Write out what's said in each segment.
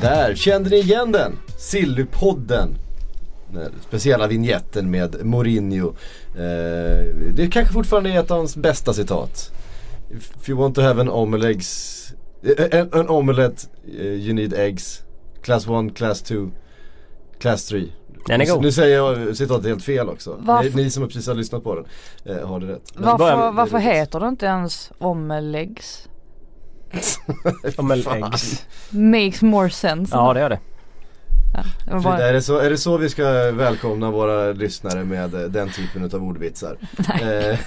Där kände ni igen den! Sillypodden. Den speciella vignetten med Mourinho. Eh, det kanske fortfarande är ett av hans bästa citat. If you want to have an omelets, eh, an, an omelette eh, you need eggs. Class 1, class 2, class 3. Den är god. Nu säger jag citatet helt fel också. Varför- Ni, ni som precis har lyssnat på den eh, har det rätt. Men- Varför, varför det heter det inte ens omeleggs? Omeleggs. Makes more sense. Ja det gör det. Var Frida, bara, är, det så, är det så vi ska välkomna våra lyssnare med eh, den typen av ordvitsar? Eh,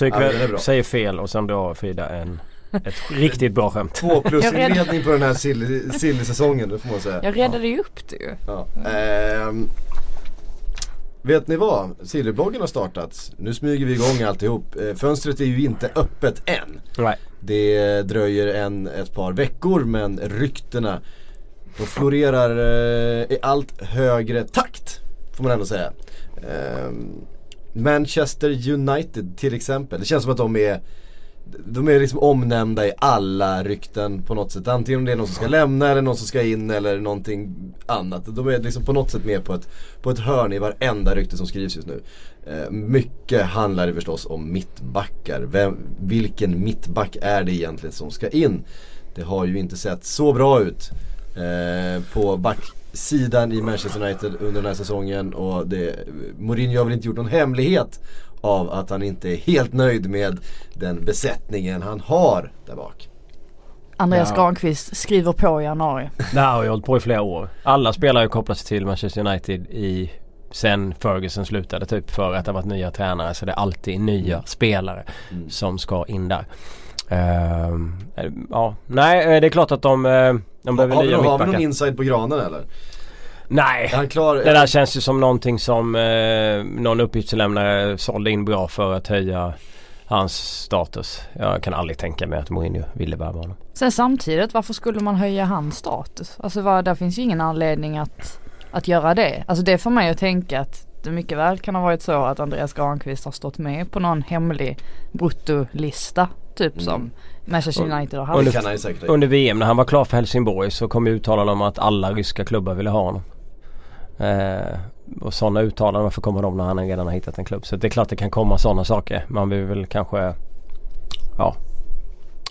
Ja, den är bra. säger fel och sen drar Frida en, ett riktigt bra skämt. Två plus inledning på den här sill- silly-säsongen, det får man säga. jag räddade ju upp det ju. Ja. Ehm, vet ni vad? Sillybloggen har startat. Nu smyger vi igång alltihop. Eh, fönstret är ju inte öppet än. Nej. Det dröjer en, ett par veckor men ryktena de florerar eh, i allt högre takt. Får man ändå säga. Ehm, Manchester United till exempel. Det känns som att de är de är liksom omnämnda i alla rykten på något sätt. Antingen om det är någon som ska lämna eller någon som ska in eller någonting annat. De är liksom på något sätt med på ett, på ett hörn i varenda rykte som skrivs just nu. Eh, mycket handlar det förstås om mittbackar. Vem, vilken mittback är det egentligen som ska in? Det har ju inte sett så bra ut eh, på backsidan i Manchester United under den här säsongen. Och det, Mourinho har väl inte gjort någon hemlighet av att han inte är helt nöjd med den besättningen han har där bak. Andreas Ja. Granqvist skriver på i januari. Det här har ju hållit på i flera år. Alla spelare kopplas till Manchester United i sen Ferguson slutade typ för att det har varit nya tränare så det är alltid nya spelare Mm. som ska in där. Eh, ja, nej eh, det är klart att de, eh, de behöver har, vi nya någon- har vi mittbackar. någon inside på granen eller? Nej, han klar? det där känns ju som någonting som eh, någon uppgiftslämnare sålde in bra för att höja hans status. Jag kan aldrig tänka mig att Mourinho ville värva honom. Sen samtidigt, varför skulle man höja hans status? Alltså vad, där finns ju ingen anledning att, att göra det. Alltså det får mig att tänka att det mycket väl kan ha varit så att Andreas Granqvist har stått med på någon hemlig bruttolista. Typ som Manchester Och- United har haft. ha Under VM när han var klar för Helsingborg så kom uttalanden om att alla ryska klubbar ville ha honom. Eh, och sådana uttalanden, varför kommer de när han redan har hittat en klubb? Så det är klart det kan komma sådana saker. Man vill väl kanske ja,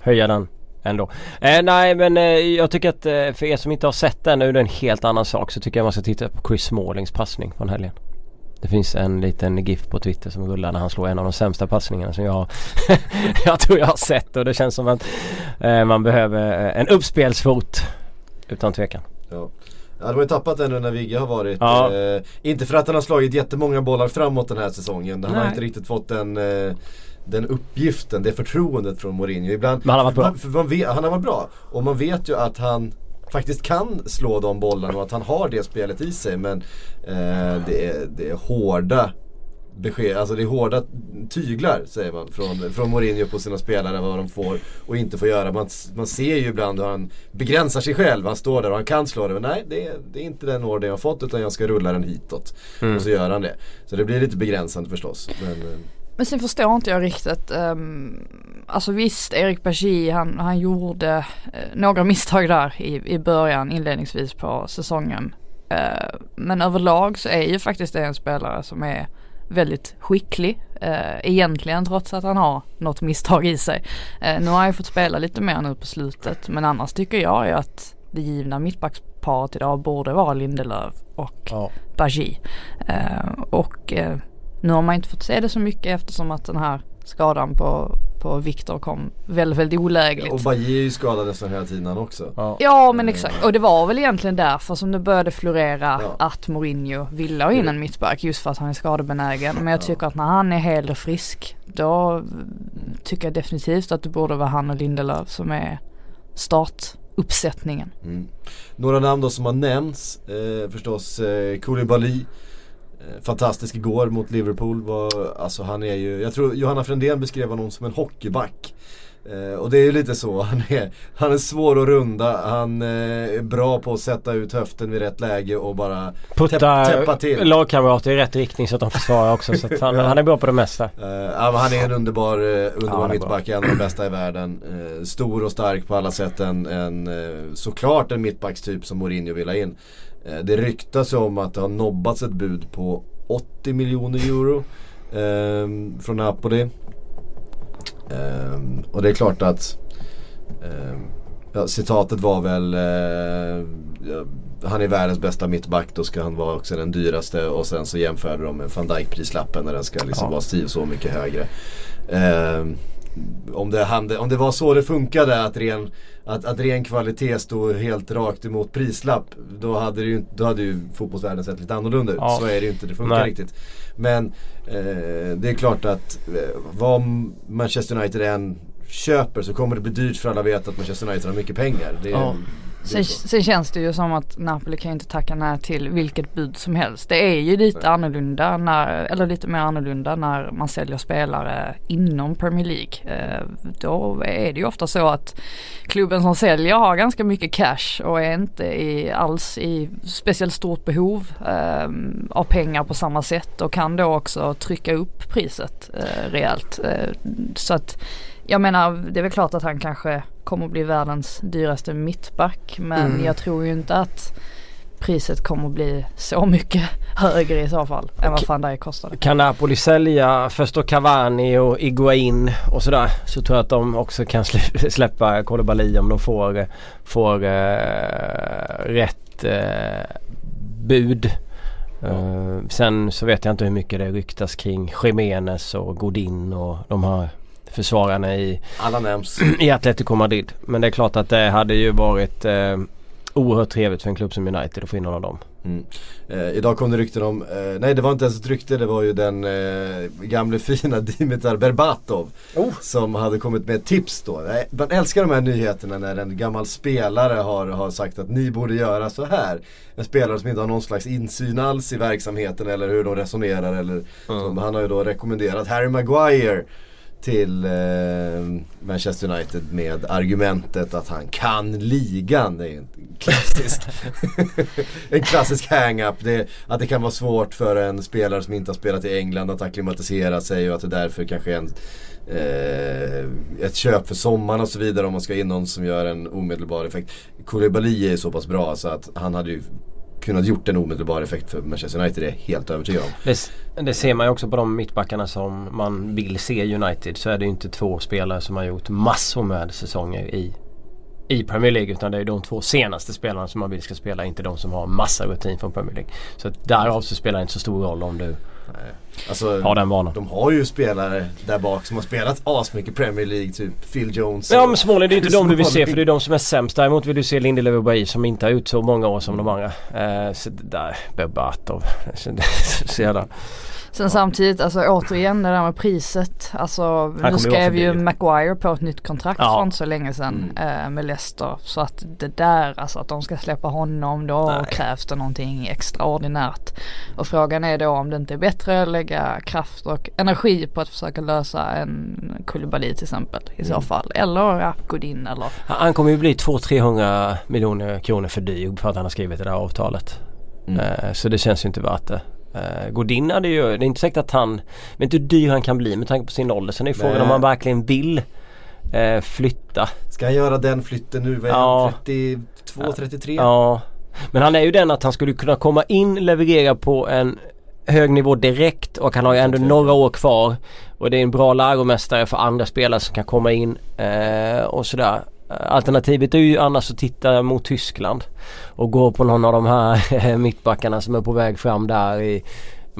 höja den ändå. Eh, nej men eh, jag tycker att eh, för er som inte har sett den, nu är det en helt annan sak, så tycker jag man ska titta på Chris Smallings passning från helgen. Det finns en liten GIF på Twitter som rullar när han slår en av de sämsta passningarna som jag, jag tror jag har sett och det känns som att eh, man behöver eh, en uppspelsfot utan tvekan. Ja. Ja, de har ju tappat den nu när Vigge har varit. Ja. Eh, inte för att han har slagit jättemånga bollar framåt den här säsongen. Han har inte riktigt fått den, eh, den uppgiften, det förtroendet från Mourinho. Ibland, Men han har varit bra. För man vet, han har varit bra. Och man vet ju att han faktiskt kan slå de bollarna och att han har det spelet i sig. Men eh, det, är, det är hårda besked, alltså det är hårda tyglar säger man från, från Mourinho på sina spelare vad de får och inte får göra. Man, man ser ju ibland hur han begränsar sig själv. Han står där och han kan slå det men nej det är, det är inte den order jag har fått utan jag ska rulla den hitåt. Och så gör han det. Så det blir lite begränsande förstås. Men, eh, Men sen förstår inte jag riktigt. Um, alltså visst, Erik Bajie han, han gjorde eh, några misstag där i, i början inledningsvis på säsongen. Eh, men överlag så är ju faktiskt det en spelare som är väldigt skicklig. Uh, egentligen trots att han har något misstag i sig. Eh, nu har han ju fått spela lite mer nu på slutet. Men annars tycker jag ju att det givna mittbacksparet idag borde vara Lindelöf och Ja. Bajie. Eh, och eh, nu har man inte fått se det så mycket eftersom att den här skadan på, på Viktor kom väldigt, väldigt olägligt. och Bajie är ju skadad nästan hela tiden också. Ja. Ja men exakt och det var väl egentligen därför som det började florera Ja. att Mourinho ville ha in en mittback just för att han är skadebenägen. Men jag tycker att när han är hel och frisk då tycker jag definitivt att det borde vara han och Lindelöf som är uppsättningen. Mm. Några namn då som har nämnts, eh, förstås eh, Koulibaly. Eh, fantastisk igår mot Liverpool. Var, alltså han är ju, jag tror Johanna Frändén beskrev honom som en hockeyback. Eh, och det är ju lite så, han är, han är svår att runda, han eh, är bra på att sätta ut höften vid rätt läge och bara Putta täpp- täppa till. lagkamrater i rätt riktning så att de försvarar också. så han, han är bra på det mesta. Eh, ja, han är en underbar, uh, underbar Ja, mittback, en av de bästa i världen. Eh, stor och stark på alla sätt. En, en, eh, såklart en mittbackstyp som Mourinho vill ha in. Eh, det ryktas ju om att det har nobbats ett bud på 80 miljoner euro ehm, från Napoli. Ehm, och det är klart att ehm, ja, citatet var väl eh, han är världens bästa mittback, då ska han vara också den dyraste och sen så jämförde de med van Dijk-prislappen när den ska liksom Ja. vara si så mycket högre. Ehm, om, det, om det var så det funkade att ren, att, att ren kvalitet stod helt rakt emot prislapp då hade, det ju, då hade ju fotbollsvärlden sett lite annorlunda ut. Ja. Så är det ju inte, det funkar Nej. riktigt. Men eh, det är klart att eh, vad Manchester United än köper så kommer det bli dyrt för alla vet att Manchester United har mycket pengar. Det Ja. Sen, sen känns det ju som att Napoli kan inte tacka nej till vilket bud som helst. Det är ju lite annorlunda när, eller lite mer annorlunda när man säljer spelare inom Premier League. Eh, då är det ju ofta så att klubben som säljer har ganska mycket cash och är inte i, alls i speciellt stort behov eh, av pengar på samma sätt och kan då också trycka upp priset eh, rejält. Eh, så att jag menar det är väl klart att han kanske kommer att bli världens dyraste mittback men Mm. jag tror ju inte att priset kommer att bli så mycket högre i så fall än vad van Dijk kostade. Kan Napoli sälja först då Cavani och Iguain och sådär så tror jag att de också kan slä- släppa Koulibaly om de får, får eh, rätt eh, bud. Eh, sen så vet jag inte hur mycket det ryktas kring Jiménez och Godin och de här försvararna i, Alla nämns. i Atletico Madrid. Men det är klart att det hade ju varit eh, oerhört trevligt för en klubb som United att få in någon av dem. Mm. Eh, idag kom det rykten om, eh, nej det var inte ens ett rykte, det var ju den eh, gamle fina Dimitar Berbatov. Som hade kommit med tips då. Nej, Man älskar de här nyheterna när en gammal spelare har, har sagt att ni borde göra så här. En spelare som inte har någon slags insyn alls i verksamheten eller hur de resonerar. Eller, så, han har ju då rekommenderat Harry Maguire till eh, Manchester United med argumentet att han kan ligan. Det är en klassisk, en klassisk hang-up. Det, att det kan vara svårt för en spelare som inte har spelat i England att acklimatisera sig och att det därför kanske är en, eh, ett köp för sommaren och så vidare om man ska in någon som gör en omedelbar effekt. Koulibaly är så pass bra så att han hade ju kunnat gjort en omedelbar effekt för Manchester United, det är jag helt övertygad om. Det, det ser man ju också på de mittbackarna som man vill se United. Så är det ju inte två spelare som har gjort massor med säsonger i, i Premier League. Utan det är ju de två senaste spelarna som man vill ska spela. Inte de som har massa rutin från Premier League. Så därav så spelar det inte så stor roll om du Alltså, har den vanan. De har ju spelare där bak som har spelat asmycket Premier League, typ Phil Jones. Ja men Småland det är ju inte de du vill se för det är de som är sämst. Däremot vill du se Lindelöf och Bailly som inte har gjort så många år som de andra. Eh, så där, Berbatov. Det- Så jävla... Sen samtidigt, alltså återigen det där med priset. Alltså nu skrev ju. Maguire på ett nytt kontrakt Ja. för inte så länge sedan eh, med Leicester. Så att det där, alltså att de ska släppa honom då Nej. krävs det någonting extraordinärt. Och frågan är då om det inte är bättre att lägga kraft och energi på att försöka lösa en Koulibaly till exempel i så fall. Eller ja, Godin eller Han han kommer ju bli 200-300 miljoner kronor för dyr för att han har skrivit det där avtalet. Mm. Eh, så det känns ju inte värt det. Uh, Godin hade ju, det är inte säkert att han, men inte hur dyr han kan bli med tanke på sin ålder. Sen är ju frågan om han verkligen vill eh, flytta. Ska han göra den flytten nu? Vad är Ja. han, 32, 33? Ja. Men han är ju den att han skulle kunna komma in, leverera på en hög nivå direkt och han har ju ändå några år kvar. Och det är en bra läromästare för andra spelare som kan komma in eh, och sådär. Eh, alternativet är ju annars att titta mot Tyskland och gå på någon av de här mittbackarna som är på väg fram där i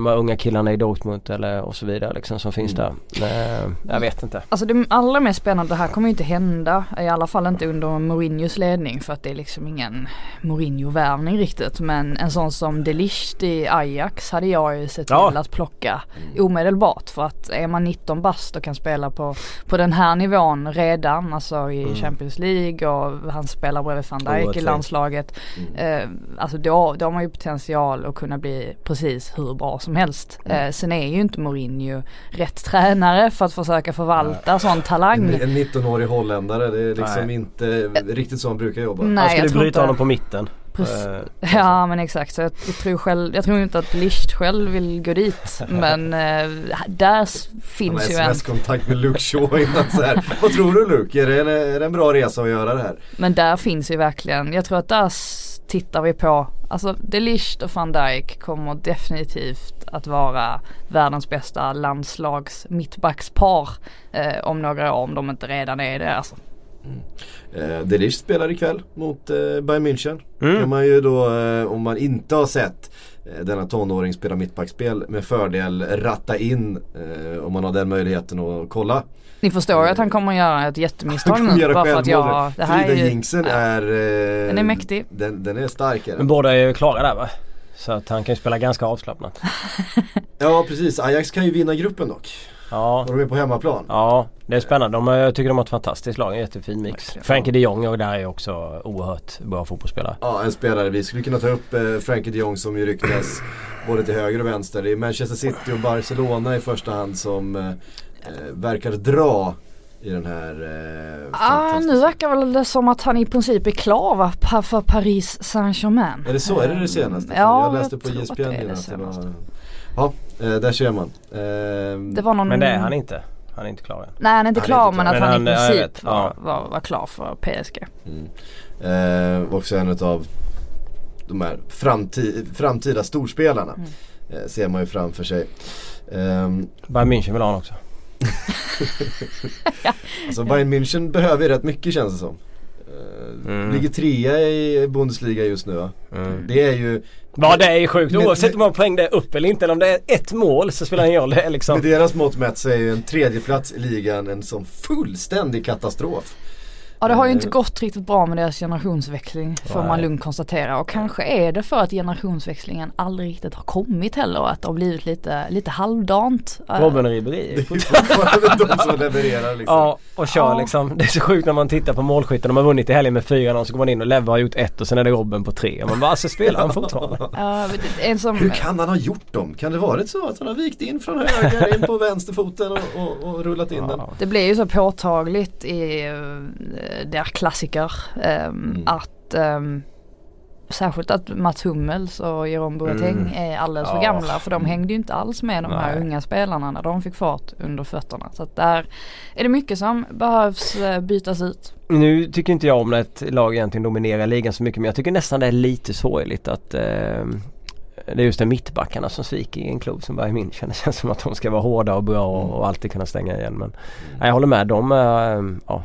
de här unga killarna i Dortmund eller och så vidare liksom som finns Mm. där. Eh, jag vet inte. Alltså det allra mest spännande här kommer ju inte hända. I alla fall inte under Mourinhos ledning för att det är liksom ingen Mourinho-värvning riktigt. Men en sån som De Ligt i Ajax hade jag ju sett till Ja. att plocka omedelbart. För att är man 19 bast och kan spela på, på den här nivån redan, alltså i Champions League och han spelar bredvid van Dijk Oerhört i landslaget. Eh, alltså då, då har man ju potential att kunna bli precis hur bra som helst. Eh, sen är ju inte Mourinho rätt tränare för att försöka förvalta sån talang. En, en 19-årig holländare, det är liksom Nej. inte riktigt så han brukar jobba. Nej, Han skulle bryta inte- honom på mitten. Precis. Eh, Ja men exakt så jag, jag tror själv, jag tror inte att Licht själv vill gå dit men eh, där Han finns ju en, sms-kontakt med Luke Shaw innan så här. Vad tror du Luke? Är det, en, är det en bra resa att göra det här? men där finns ju verkligen, jag tror att där tittar vi på, alltså De Ligt och van Dijk kommer definitivt att vara världens bästa landslags mittbackspar eh, om några år om de inte redan är det alltså. Eh, De Ligt spelar ikväll mot eh, Bayern München. Mm. kan man ju då, eh, om man inte har sett eh, denna tonåring spela mittbackspel med fördel ratta in eh, om man har den möjligheten att kolla. Ni förstår ju att han kommer göra ett jättemisstag nu bara för att jag, det här är Frida ju, Jinxen ja. är... Eh, Den är mäktig. Den, den är stark är Men båda är ju klara där va? Så att han kan ju spela ganska avslappnat. Ja precis, Ajax kan ju vinna gruppen dock. Ja. Och de är på hemmaplan. Ja, det är spännande. De, jag tycker de har ett fantastiskt lag. En jättefin mix. Frankie de Jong och där är också oerhört bra fotbollsspelare. Ja, en spelare. Vi skulle kunna ta upp eh, Frankie de Jong som ju ryktas både till höger och vänster. Det är Manchester City och Barcelona i första hand som eh, eh, verkar dra i den här eh, Ah, nu verkar väl det som att han i princip är klar va? Pa- för Paris Saint-Germain. Är det så? Är det det senaste? Ja, jag läste på ESPN det är innan var... Ja, eh, där ser man. Eh, Det var någon... Men det är han inte. Han är inte klar än. Nej han är inte Han är klar inte men klar. att Men han, han- i princip vet. var, Ja. var, var klar för PSG. Mm. Eh, också en av de här framti framtida storspelarna. Mm. Eh, ser man ju framför sig. Ehm, Bayern München vill ha honom också. alltså Bayern München behöver ju rätt mycket känns det som. Eh, Mm. Ligger trea i Bundesliga just nu va? Mm. Det är ju Ja det är ju sjukt. Oavsett om man har poäng det är upp eller inte. Eller om det är ett mål så spelar det ingen roll. Det liksom... Med deras mått mätt så är ju en tredjeplats i ligan en sån fullständig katastrof. Ja det har ju inte Eh, gått riktigt bra med deras generationsväxling får Nej. man lugnt konstatera och kanske är det för att generationsväxlingen aldrig riktigt har kommit heller och att det har blivit lite, lite halvdant. Eh, Robben och Ribéry. Det är fortfarande de som levererar liksom. Ja och kör Ja. liksom. Det är så sjukt när man tittar på målskytten. De har vunnit i helgen med 4-0 så går man in och Leve har gjort ett och sen är det Robben på tre. Och man bara alltså spelar han fortfarande? Ja, en som, Hur kan han ha gjort dem? Kan det varit så att han har vikt in från höger in på vänsterfoten och, och, och rullat in den? Ja. Det blir ju så påtagligt i uh, der klassiker ehm, att ehm, Särskilt att Mats Hummels och Jerome Boateng Mm. är alldeles för Ja. gamla för de hängde ju inte alls med de här Nej. unga spelarna när de fick fart under fötterna. Så att där är det mycket som behövs eh, bytas ut. Nu tycker inte jag om när ett lag egentligen dominerar ligan så mycket men jag tycker nästan det är lite sorgligt att eh, det är just de mittbackarna som sviker i en klubb som Bayern München. Det känns som att de ska vara hårda och bra och, och alltid kunna stänga igen. Men nej, jag håller med. De är eh, ja,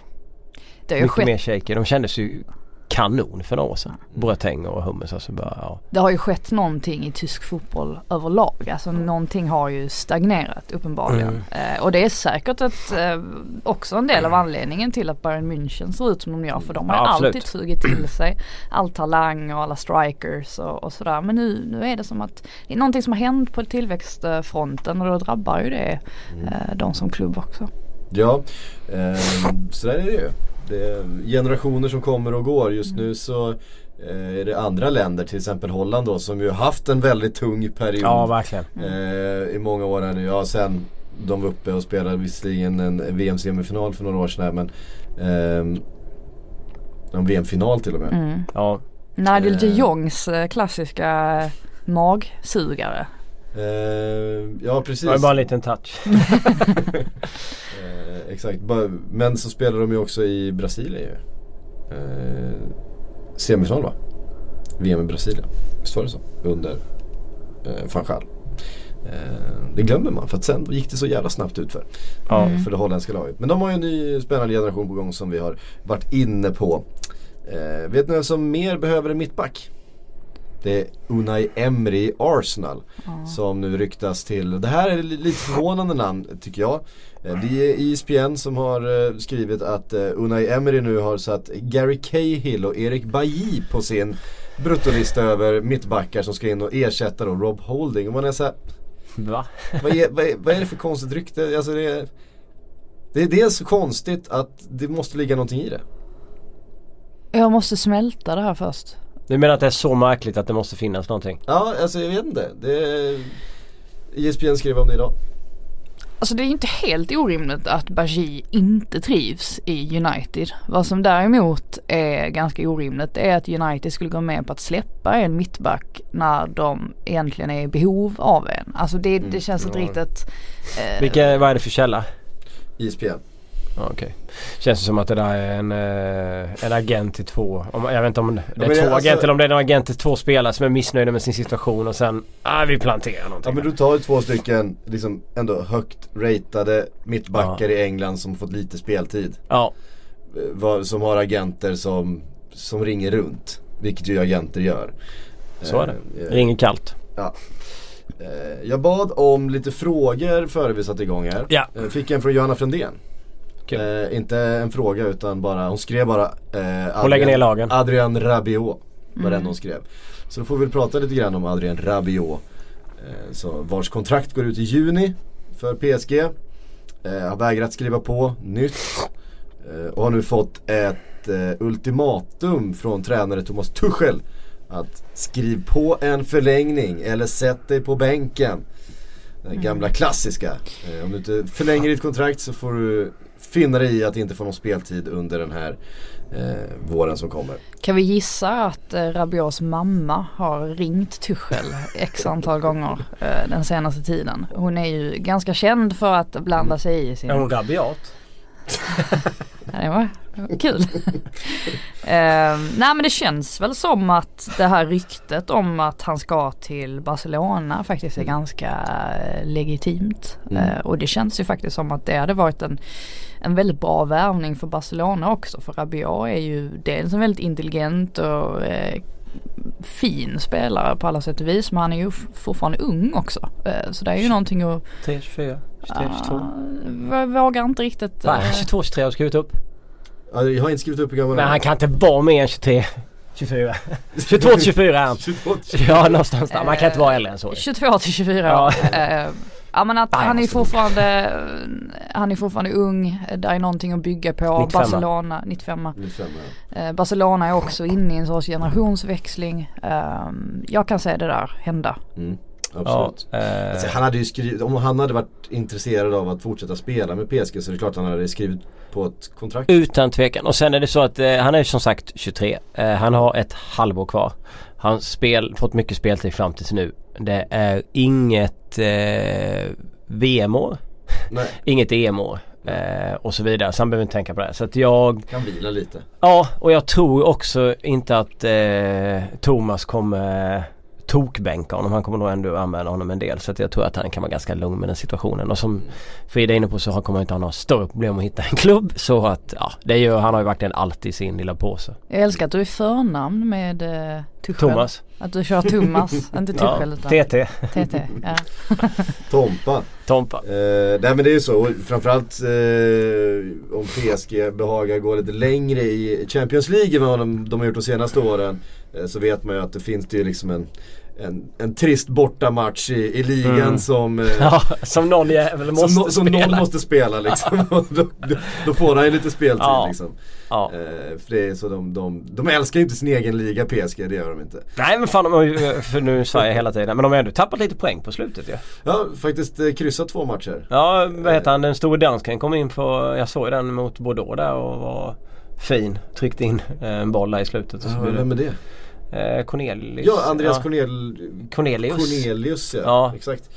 Det har ju mycket skett mer shaky. De kändes ju kanon för några år sedan. Boateng och Hummels. Alltså bara, ja. Det har ju skett någonting i tysk fotboll överlag. Alltså någonting har ju stagnerat uppenbarligen. Mm. Eh, och det är säkert ett, eh, också en del av anledningen till att Bayern München ser ut som de gör. För de har Ja, alltid sugit till sig all talang och alla strikers och, och sådär. Men nu, nu är det som att det är någonting som har hänt på tillväxtfronten och då drabbar ju det eh, de som klubb också. Ja, eh, så där är det ju. Det är generationer som kommer och går. Just nu så eh, är det andra länder, till exempel Holland då, som ju haft en väldigt tung period. ja verkligen. eh, I många år här nu. Ja, sen de var uppe och spelade visserligen en VM-semifinal för några år sedan här, men eh, en VM-final till och med. Mm. Ja. Nigel de Eh. Jongs klassiska magsugare. Eh, ja precis. Det var bara en liten touch. Eh, exakt, men så spelar de ju också i Brasilien ju. Eh, semifinal va? VM i Brasilien. Visst var det så? Under eh, van Gaal. Eh, det glömmer man för att sen gick det så jävla snabbt ut för. Mm. för det holländska laget. Men de har ju en ny spännande generation på gång som vi har varit inne på. Eh, vet ni vem som mer behöver en mittback? Det är Unai Emery i Arsenal som nu ryktas till, det här är li- lite förvånande namn tycker jag. Eh, Det är ISPN som har eh, skrivit att eh, Unai Emery nu har satt Gary Cahill och Erik Bailly på sin bruttolista över mittbackar som ska in och ersätta då Rob Holding. Och man är så här, Va? vad, är, vad, är, vad är det för konstigt rykte? Alltså det, är, det är dels så konstigt att det måste ligga någonting i det. Jag måste smälta det här först. Du menar att det är så märkligt att det måste finnas någonting? Ja, alltså jag vet inte. Det är, ISPN skrev om det idag. Alltså det är inte helt orimligt att Bajie inte trivs i United. Vad som däremot är ganska orimligt är att United skulle gå med på att släppa en mittback när de egentligen är i behov av en. Alltså det, det känns inte riktigt... Eh, Vilka, vad är det för källa? ISPN. Ja, Okej. Känns det som att det där är en, eh, en agent till två. Om, jag vet inte om det är det- två alltså- agenter eller om det är en agent till två spelare som är missnöjda med sin situation och sen, ah, vi planterar någonting. Ja men du tar ju två stycken liksom ändå högt ratade mittbackar i England som fått lite speltid. ja. Eh, Som har agenter som, som ringer runt. Vilket ju agenter gör. Så är det. Eh, Ringer kallt. Ja. Eh, Jag bad om lite frågor före vi satte igång här. Ja. Eh, Fick en från Johanna Frändén. Kul. Eh, inte en fråga utan bara, hon skrev bara eh, Hon lägger ner lagen. Adrian Rabiot var den hon skrev. Så då får vi väl prata lite grann om Adrian Rabiot. Eh, så vars kontrakt går ut i juni för PSG. Eh, har vägrat skriva på nytt. Eh, och har nu fått ett eh, ultimatum från tränare Thomas Tuchel. Att skriv på en förlängning eller sätt dig på bänken. Den gamla klassiska. Om du inte förlänger ditt kontrakt så får du finna dig i att inte få någon speltid under den här eh, våren som kommer. Kan vi gissa att eh, Rabiots mamma har ringt Tuchel x antal gånger eh, den senaste tiden. Hon är ju ganska känd för att blanda sig i sin... Är hon rabiat? Ja, det var kul. eh, nej men det känns väl som att det här ryktet om att han ska till Barcelona faktiskt är ganska eh, legitimt. Eh, och det känns ju faktiskt som att det hade varit en, en väldigt bra värvning för Barcelona också. För Rabiot är ju dels en väldigt intelligent och eh, fin spelare på alla sätt och vis. Men han är ju fortfarande ung också. Eh, så det är ju någonting att... 3, 24, 23, 22. Ah, jag vågar inte riktigt... Eh, 22, 23 har skrivit upp? Ja, jag har inte skrivit upp hur gammal Men han han är. kan inte vara mer än 23, 24. 22 till 24 är han. 22. Ja någonstans där. Man kan inte vara äldre än så. 22 till 24 Ja. år. Eh, Ja men att han är måste fortfarande, han är fortfarande ung, det är någonting att bygga på. 95. Barcelona, 95 95, ja. eh, Barcelona är också inne i en sorts generationsväxling. Eh, jag kan se det där hända. Mm, Ja, absolut. eh, Alltså, han hade ju skrivit, om han hade varit intresserad av att fortsätta spela med PSG så är det klart han hade skrivit på ett kontrakt. Utan tvekan. Och sen är det så att eh, han är som sagt 23. Eh, han har ett halvår kvar. Han spel, fått mycket speltid fram tills nu. Det är inget eh, VM-år. Nej, Inget EM-år. Eh, och så vidare. Så han behöver inte tänka på det. Så att jag kan vila lite. Ja och jag tror också inte att eh, Thomas kommer tokbänka honom. Han kommer nog ändå använda honom en del. Så att jag tror att han kan vara ganska lugn med den situationen. Och som Frida är inne på så kommer han inte ha några större problem att hitta en klubb. Så att ja, det gör, han har ju verkligen alltid sin lilla påse. Jag älskar att du är förnamn med Tuchel. Thomas. Att du kör Thomas, inte Tuchel utan TT. TT. Ja. Tompa. Tompa. Eh, nej men det är ju så, och framförallt eh, om PSG behagar gå lite längre i Champions League än vad de, de har gjort de senaste åren. Eh, så vet man ju att det finns det ju liksom en, en, en trist bortamatch i, i ligan Mm. som, eh, Ja, som någon jävel måste som, no, som spela. någon måste spela liksom. Då, då, får han ju lite speltid Ja. liksom. Ja. Eh, för det är så de, de, de älskar ju inte sin egen liga PSG, det gör de inte. Nej men fan de har ju, för nu Sverige hela tiden. Men de har ändå tappat lite poäng på slutet ju. Ja. Ja, faktiskt eh, kryssat två matcher. ja, vad heter han? Den store dansken kom in på, jag såg den mot Bordeaux där och var fin. Tryckte in eh, en boll där i slutet. Och så Ja, vem är det? Eh, Cornelius. Ja, Andreas ja. Cornel... Cornelius. Cornelius ja. Ja. Exakt.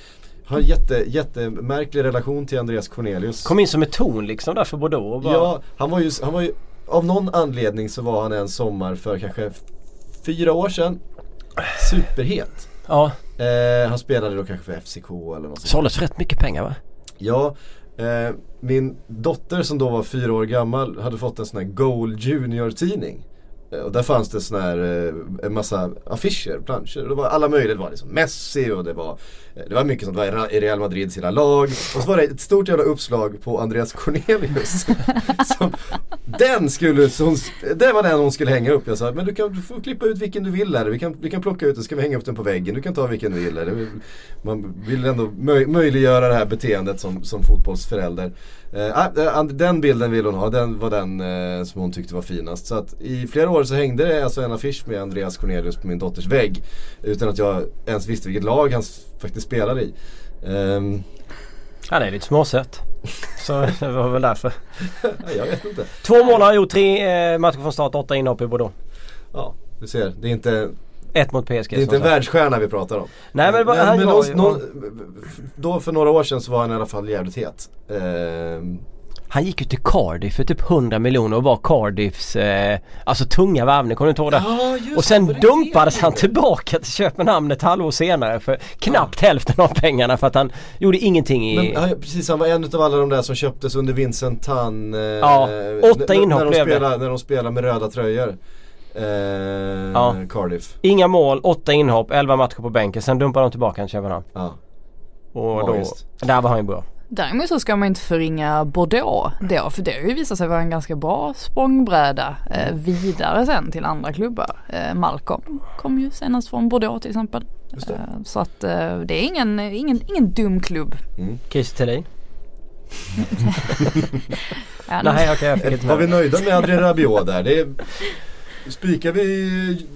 Har jätte, jättemärklig relation till Andreas Cornelius. Kom in som ett ton liksom där för Bordeaux. Bara, Ja, han var, ju, han var ju, av någon anledning så var han en sommar för kanske fyra år sedan superhet. ja. Eh, han spelade då kanske för FCK eller något sånt. Såldes för rätt mycket pengar va? Ja, eh, min dotter som då var fyra år gammal hade fått en sån här Goal Junior tidning. Eh, Och där fanns det sån här, eh, en massa affischer, planscher. Det var alla möjliga, det var liksom Messi och det var eh, Det var mycket sånt, det var i Real Madrid sina lag. Och så var det ett stort jävla uppslag på Andreas Cornelius. som, den skulle, hon, det var den hon skulle hänga upp. Jag sa, men du, kan, du får klippa ut vilken du vill här. Vi kan, vi kan plocka ut den, ska vi hänga upp den på väggen. Du kan ta vilken du vill. Här. Man vill ändå möj, möjliggöra det här beteendet som, som fotbollsförälder. Eh, ah, den bilden vill hon ha, den var den eh, som hon tyckte var finast. Så att i flera år så hängde det alltså en affisch med Andreas Cornelius på min dotters vägg. Utan att jag ens visste vilket lag han faktiskt spelade i. Ehm, Han är lite småsött. Så det var väl därför. ja, jag vet inte. Två mål har gjort, tre eh, matcher från start, åtta inhopp i Bordeaux. Ja, du ser. Det är inte, Ett mot PSG. det är inte en världsstjärna vi pratar om. Nej men, men, han men var någon, någon, då för några år sedan så var han i alla fall jävligt het. Ehm, Han gick ju till Cardiff för typ 100 miljoner och var Cardiffs eh, alltså tunga värvning, kommer du inte ihåg det? Ja, just och sen det, dumpades han tillbaka till Köpenhamn ett halvår senare för knappt hälften av pengarna för att han gjorde ingenting i... Men, ja, precis, han var en av alla de där som köptes under Vincent Tan. Eh, Ja, åtta inhopp när de spelar, När de spelar med röda tröjor. Eh, Ja. Cardiff. Inga mål, åtta inhopp, 11 matcher på bänken. Sen dumpade de tillbaka till Köpenhamn. Ja. Och då, Magiskt. där var han ju bra. Däremot så ska man inte förringa Bordeaux då, för det har ju visat sig vara en ganska bra språngbräda eh, vidare sen till andra klubbar. Eh, Malcolm kom ju senast från Bordeaux till exempel. Just det. Eh, så att eh, det är ingen, ingen, ingen dum klubb. Christer Thelin? Ja, Nej okej jag fick inte Var vi nöjda med Adrien Rabiot där? Det är, spikar vi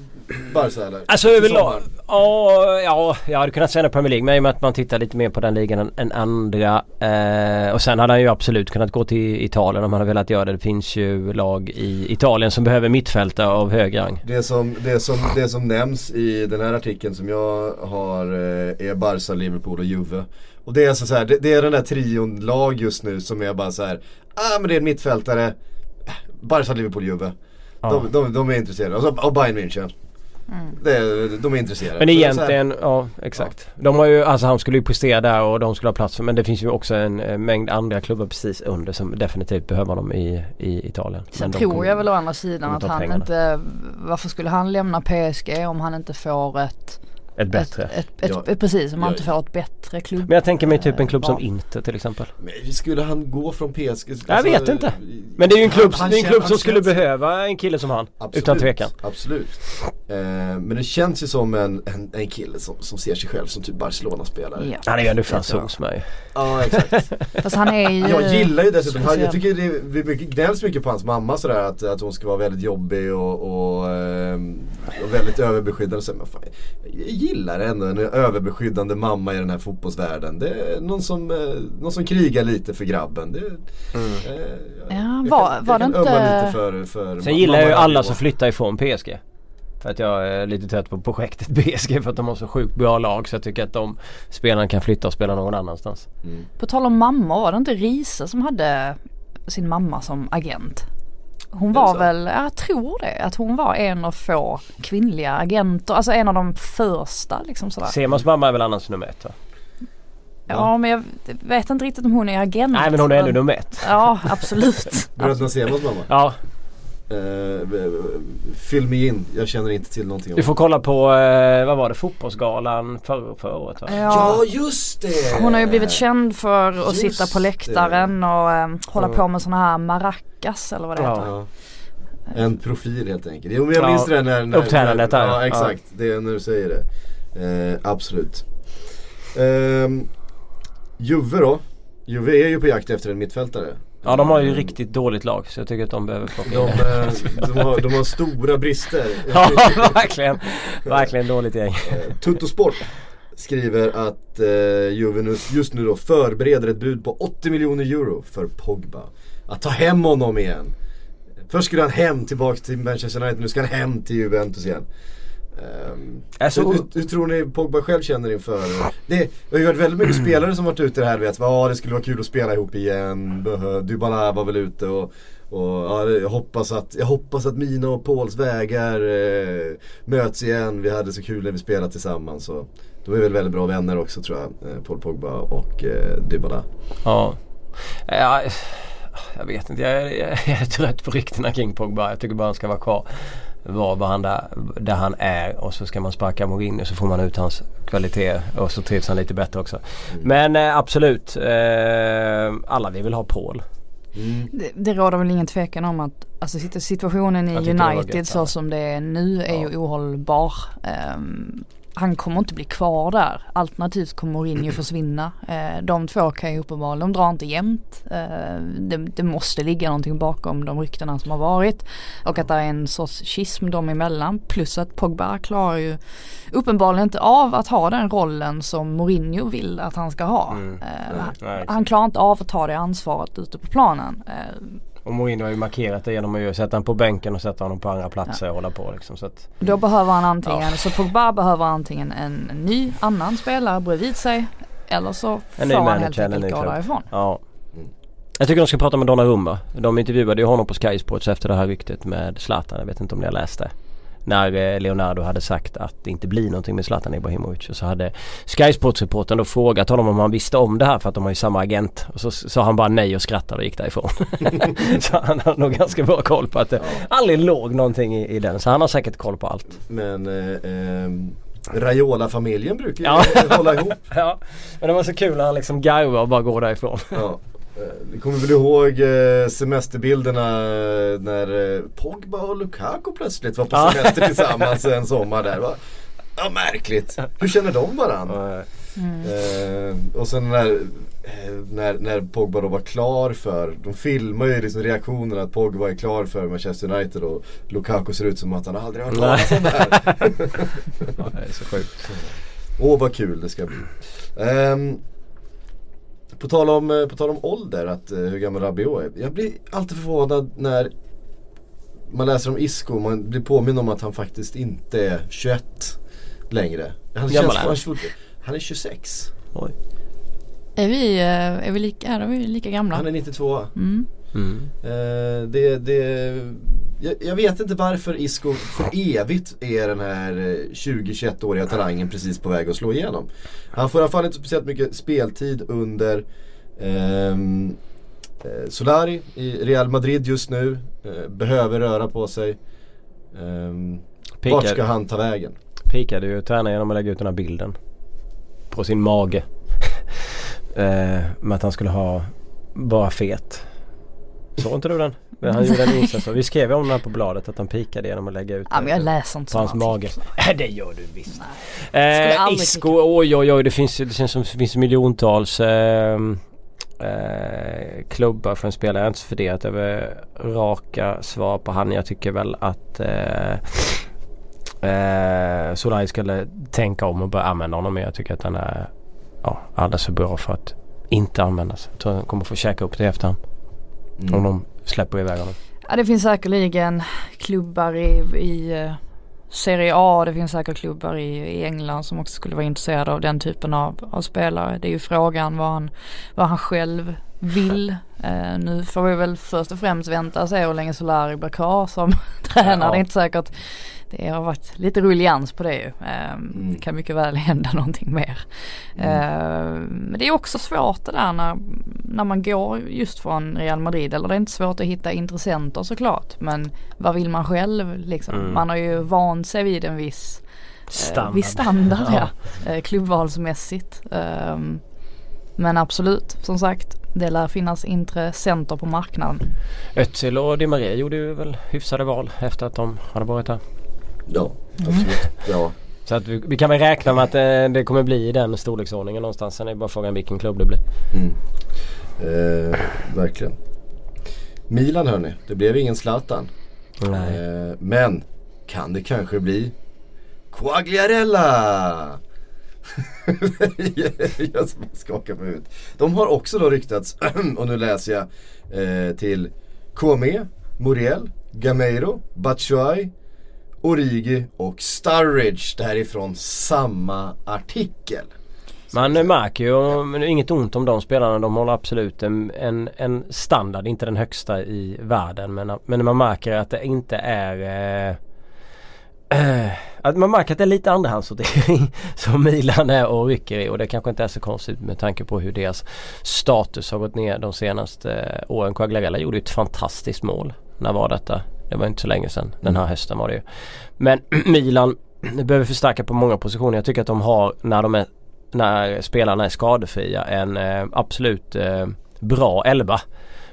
Barca eller? Alltså överlag, ja, ja, jag hade kunnat säga Premier League men i och med att man tittar lite mer på den ligan än, än andra. Eh, och sen hade han ju absolut kunnat gå till Italien om han hade velat göra det. Det finns ju lag i Italien som behöver mittfältare av hög rang. Det som, det, som, det som nämns i den här artikeln som jag har eh, är Barca, Liverpool och Juve. Och det är alltså så här, det, det är den där trion lag just nu som är bara så här. ah men det är en mittfältare, Barca, Liverpool, Juve. De, de, de är intresserade. Och, så, och Bayern München. Det, är- de är intresserade. Men det egentligen, ja exakt. De har ju, alltså han skulle ju prestera där och de skulle ha plats för men det finns ju också en eh, mängd andra klubbar precis under som definitivt behöver honom i, i Italien. Sen Men tror kommer- jag väl å andra sidan att han pengarna. inte, varför skulle han lämna PSG om han inte får ett, Ett bättre. ett, ett, ett, Ja. precis, om han Ja. inte får ett bättre klubb. Men jag tänker mig typ en klubb som val. Inter till exempel. Men skulle han gå från PSG? Alltså, Jag vet inte. Men det är ju en klubb, han är en klubb han som skulle känns- behöva en kille som han. Absolut, Utan tvekan. Absolut. Eh, men det känns ju som en, en, en kille som, som ser sig själv som typ Barcelona-spelare. Ja. Han är ju ändå fransos med ju. Ja exakt. Fast han är ju Jag gillar ju dessutom, han, jag tycker det mycket, gnälls mycket på hans mamma sådär att, att hon ska vara väldigt jobbig och, och, ehm, och väldigt överbeskyddande. Så, men fan, jag gillar ändå en överbeskyddande mamma i den här fotbollsvärlden. Det är någon som, eh, någon som krigar lite för grabben. Det, eh, jag- Ja, jag var- kan, var jag kan det ömma inte- lite för, för Sen gillar jag ju alla som flyttar ifrån PSG. För att jag är lite trött på projektet PSG för att de har så sjukt bra lag så jag tycker att de spelarna kan flytta och spela någon annanstans. På tal om mamma, var det inte Risa som hade sin mamma som agent? Hon var så? väl, jag tror det, att hon var en av få kvinnliga agenter, alltså en av de första liksom sådär. Semans mamma är väl annars nummer ett va? Ja men jag vet inte riktigt om hon är agent. Nej men hon är ändå nummer ett. Ja absolut. Bröderna Semas mamma. Ja, Eh, Fyll mig in, jag känner inte till någonting om du får kolla på, eh, vad var det, fotbollsgalan förra, förra året va? Ja, just det! hon har ju blivit känd för att Just sitta på läktaren och eh, hålla Ja. på med sådana här maracas eller vad det Ja. heter. Ja. En profil helt enkelt. Jo men jag Ja, minns det när, när uppträdandet när, där. Ja exakt, det är när du säger det. Eh, absolut. Um, Juve då? Juve är ju på jakt efter en mittfältare. Ja de har ju riktigt dåligt lag så jag tycker att de behöver plocka De, eh, de, har, de har stora brister. Ja verkligen, verkligen dåligt gäng. Eh, Tuttosport skriver att eh, Juve nu, just nu då förbereder ett bud på 80 miljoner euro för Pogba. Att ta hem honom igen. Först skulle han hem tillbaks till Manchester United, nu ska han hem till Juventus igen. Ehm, Alltså- hur, hur, hur tror ni Pogba själv känner inför det? Det har ju varit väldigt mycket spelare som varit ute det här vet, ja det skulle vara kul att spela ihop igen, Dybala var väl ute och, och ja, jag, hoppas att, jag hoppas att mina och Pauls vägar eh, möts igen, vi hade så kul när vi spelade tillsammans. Och, de är väl väldigt bra vänner också tror jag, eh, Paul Pogba och eh, Dybala. Ja. ja. Jag vet inte, jag är, jag är trött på ryktena kring Pogba. Jag tycker bara han ska vara kvar. Vara vad han där, där han är och så ska man sparka Mourinho så får man ut hans kvalitet och så trivs han lite bättre också. Men eh, absolut, eh, alla vill väl ha Paul. Mm. Det, det råder väl ingen tvekan om att alltså, situ- situationen i var United så ja. som det är nu är ju ohållbar. Ehm, han kommer inte bli kvar där. Alternativt kommer Mourinho försvinna. Eh, de två kan ju uppenbarligen, de drar inte jämnt. Eh, det, det måste ligga någonting bakom de ryktena som har varit. Och att det är en sorts schism dem emellan. Plus att Pogba klarar ju uppenbarligen inte av att ha den rollen som Mourinho vill att han ska ha. Mm. Eh, exakt. han klarar inte av att ta det ansvaret ute på planen. Och Mourinho har ju markerat det genom att sätta honom på bänken och sätta honom på andra platser och hålla på liksom. Så att, Då behöver han antingen, så Pogba behöver antingen en ny annan spelare bredvid sig eller så En får han helt enkelt gå därifrån. ja. Jag tycker de ska prata med Donnarumma. De intervjuade ju honom på Sky Sports efter det här ryktet med Zlatan. Jag vet inte om ni har läst det. När eh, Leonardo hade sagt att det inte blir någonting med Zlatan Ibrahimovic. Och så hade Sky Sports-reportern då frågat honom om han visste om det här för att de har ju samma agent. Och så sa han bara nej och skrattade och gick därifrån. så han har nog ganska bra koll på att det aldrig låg någonting i, i den. Så han har säkert koll på allt. Men eh, ehm, Raiola-familjen brukar ju Ja. hålla ihop. Ja, men det var så kul när han liksom garvade och bara går därifrån. Ja. Eh, Ni kommer väl ihåg eh, semesterbilderna eh, när eh, Pogba och Lukaku plötsligt var på semester tillsammans en sommar där. Va? Ja, märkligt. Hur känner de varandra? Eh, och sen när, eh, när, när Pogba då var klar för, de filmar ju liksom reaktionerna att Pogba är klar för Manchester United och Lukaku ser ut som att han aldrig har hört talas om det här. Ja, det är så sjukt. Åh vad kul det ska bli. Ehm, på, tal om, eh, på tal om ålder, att, eh, hur gammal Rabiot är. Jag blir alltid förvånad när man läser om Isco och man blir påminn om att han faktiskt inte är 21 längre. Han, känns, är han är 26. Oj. Är vi, eh, är vi lika, är vi lika gamla? Han är 92. Mm. Mm. Eh, det, det, jag, jag vet inte varför Isco för evigt är den här eh, 20-21-åriga talangen precis på väg att slå igenom. Han får i alla fall inte speciellt mycket speltid under ehm, eh, Solari i Real Madrid just nu. Eh, behöver röra på sig. Um, vart ska han ta vägen? pikade ju tränaren genom att lägga ut den här bilden. På sin mage. eh, med att han skulle ha bara fet. Såg inte du den? Men han gjorde en insats. Vi skrev om den här på bladet att han pikade genom att lägga ut Ja men jag läser inte på hans mage. Nej det gör du visst. Skulle Eh, Isco, oj oj oj det finns det känns som det finns miljontals eh, eh, klubbar för en spelare. Jag har inte funderat över raka svar på han. Jag tycker väl att eh, eh, Solari skulle tänka om och börja använda honom mer. Jag tycker att han är ja, alldeles för bra för att inte användas. Jag tror han kommer få käka upp det i efterhand. Mm. Om de släpper iväg honom. Ja det finns säkerligen klubbar i, i eh, Serie A, det finns säkert klubbar i, i England som också skulle vara intresserade av den typen av, av spelare. Det är ju frågan vad han, vad han själv vill. Eh, nu får vi väl först och främst vänta och se hur länge Solari blir kvar som tränare. Ja. Det är inte säkert. Det har varit lite ruljans på det ju. Eh, Det kan mycket väl hända någonting mer. Eh, men det är också svårt det där när, när man går just från Real Madrid. Eller det är inte svårt att hitta intressenter såklart. Men vad vill man själv liksom? Mm. Man har ju vant sig vid en viss Standard. Eh, viss standard Ja. ja. Eh, klubbvalsmässigt. Ehm, men absolut, som sagt. Det lär finnas intressenter på marknaden. Özil och Di Maria gjorde ju väl hyfsade val efter att de hade varit där. Ja, absolut. Ja. Så att vi, vi kan väl räkna med att eh, det kommer bli i den storleksordningen någonstans. Sen är det bara frågan vilken klubb det blir. Mm. Eh, verkligen. Milan hörni, det blev ingen Zlatan. Eh, men kan det kanske bli Quagliarella? jag som skakar på huvudet. De har också då ryktats, och nu läser jag, eh, till Kome, Muriel, Gameiro, Batshuay, Origi och Sturridge. Det här är från samma artikel. Man märker ju, inget ont om de spelarna. De håller absolut en, en, en standard, inte den högsta i världen. Men, men man märker att det inte är eh, eh att man märker att det är lite andrahandssortering som Milan är och rycker i och det kanske inte är så konstigt med tanke på hur deras status har gått ner de senaste eh, åren. Quagliarella gjorde ju ett fantastiskt mål. När var detta? Det var inte så länge sedan. Den här hösten var det ju. Men Milan behöver förstärka på många positioner. Jag tycker att de har när de är när spelarna är skadefria en eh, absolut eh, bra elva.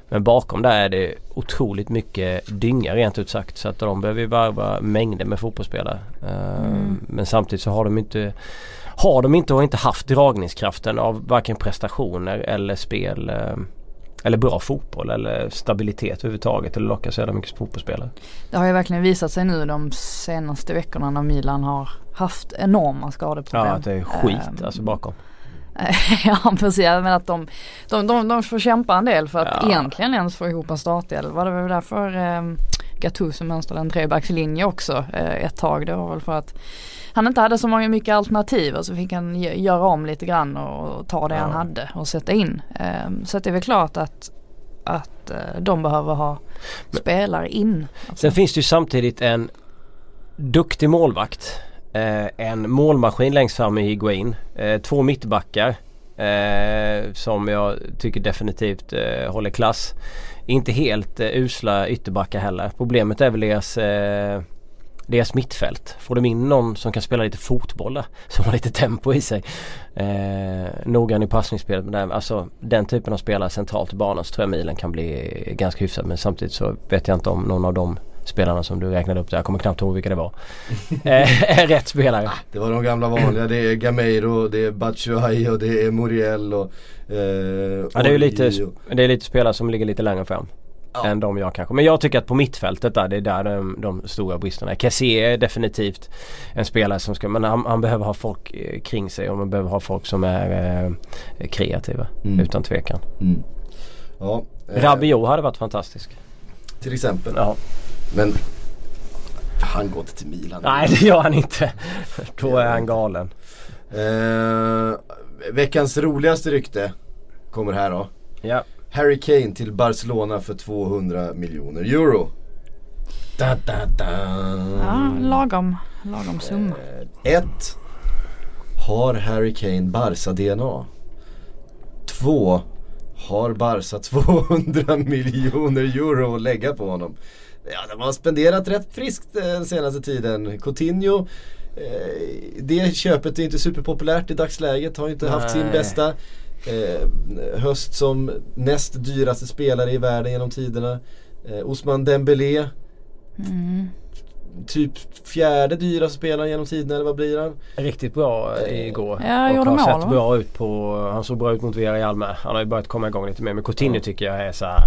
Men bakom där är det otroligt mycket dynga rent ut sagt. Så att de behöver ju varva mängder med fotbollsspelare. Eh, Mm. Men samtidigt så har de inte har de inte och inte haft dragningskraften av varken prestationer eller spel eh, eller bra fotboll eller stabilitet överhuvudtaget eller locka så jävla mycket fotbollsspelare. Det har ju verkligen visat sig nu de senaste veckorna när Milan har haft enorma skadeproblem. Ja att det är skit Ehm, alltså bakom. ja precis, men att de, de, de, de får kämpa en del för att Ja. egentligen ens få ihop en startelva. Det var därför eh, Gattuso mönstrade en trebackslinje också eh, ett tag. Det var väl för att han inte hade så många mycket alternativ och så fick han gö- göra om lite grann och, ta det han Ja. hade och sätta in. Eh, så det är väl klart att, att eh, de behöver ha spelare in. Sen finns det ju samtidigt en duktig målvakt. Eh, en målmaskin längst fram i Higuain. Två mittbackar. Som jag tycker definitivt håller klass. Inte helt eh, usla ytterbackar heller. Problemet är väl deras, eh, deras mittfält. Får de in någon som kan spela lite fotboll där. Som har lite tempo i sig. Eh, noggrann i passningsspelet. Men där, alltså, den typen av spelare centralt i banan så tror jag Milan kan bli ganska hyfsad. Men samtidigt så vet jag inte om någon av dem spelarna som du räknade upp där, jag kommer knappt ihåg vilka det var. eh, är rätt spelare. Det var de gamla vanliga, det är Gameiro, det är Batshuayi och det är Muriel och eh, Ja, det är ju lite, och- det är lite spelare som ligger lite längre fram. Ja. Än de jag kanske. Men jag tycker att på mittfältet där, det är där de, de stora bristerna är. Kessie är definitivt en spelare som ska, men han, han behöver ha folk eh, kring sig och man behöver ha folk som är eh, kreativa. Mm. Utan tvekan. Mm. Ja, eh, Rabiot hade varit fantastisk. Till exempel. Ja. Men han går inte till Milan. Nej det gör han inte. Då är han galen. Eh, veckans roligaste rykte kommer här då. Ja. Harry Kane till Barcelona för 200 miljoner euro. Da, da, da. Ja, lagom, lagom summa. Eh, Ett. Har Harry Kane Barca-DNA? Två. Har Barca 200 miljoner euro att lägga på honom? Ja, de har spenderat rätt friskt eh, den senaste tiden. Coutinho, eh, det köpet är inte superpopulärt i dagsläget. Har inte haft sin Nej. bästa eh, höst som näst dyraste spelare i världen genom tiderna. Eh, Osman Dembélé, Mm. Typ fjärde dyraste spelaren genom tiderna eller vad blir han? Riktigt bra eh, igår. Ja, och gjorde har mål, sett va? bra ut på, han såg bra ut mot Villarreal med. Han har ju börjat komma igång lite mer. Men Coutinho Ja. tycker jag är så här,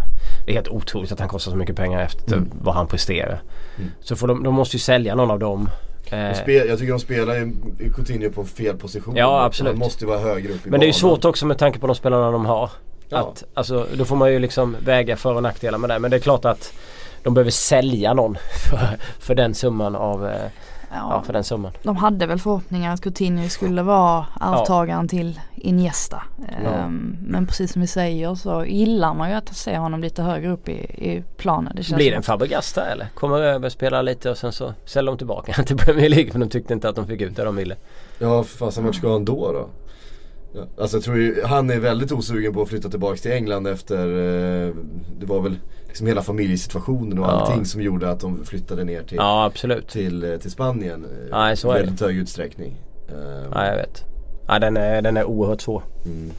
Det är helt otroligt att han kostar så mycket pengar efter Mm. vad han presterar. Mm. Så får de, de måste ju sälja någon av dem. De Eh, spel, jag tycker de spelar ju Coutinho på fel position. Ja, absolut. Han måste ju vara högre upp i men det är ju svårt också med tanke på de spelarna de har. Ja. Att, alltså, då får man ju liksom väga för och nackdelar med det. Men det är klart att de behöver sälja någon för, för den summan av, eh, ja, Ja, för den summan. de hade väl förhoppningar att Coutinho skulle vara arvtagaren till Iniesta. Ja. Ehm, Men precis som vi säger så gillar man ju att se honom lite högre upp i, i planen. Det känns Blir det en Fabregas där eller? Kommer över, spela lite och sen så säljer de tillbaka till Premier League för de tyckte inte att de fick ut det de ville. Ja, för fasen vart ska han då då? Ja, alltså jag tror ju, han är väldigt osugen på att flytta tillbaka till England efter, eh, det var väl liksom hela familjesituationen och Ja. allting som gjorde att de flyttade ner till, Ja till, eh, till Spanien. eh, Nej, så är det. väldigt hög utsträckning. Eh, Ja jag vet. Ja den är, den är oerhört svår. mm.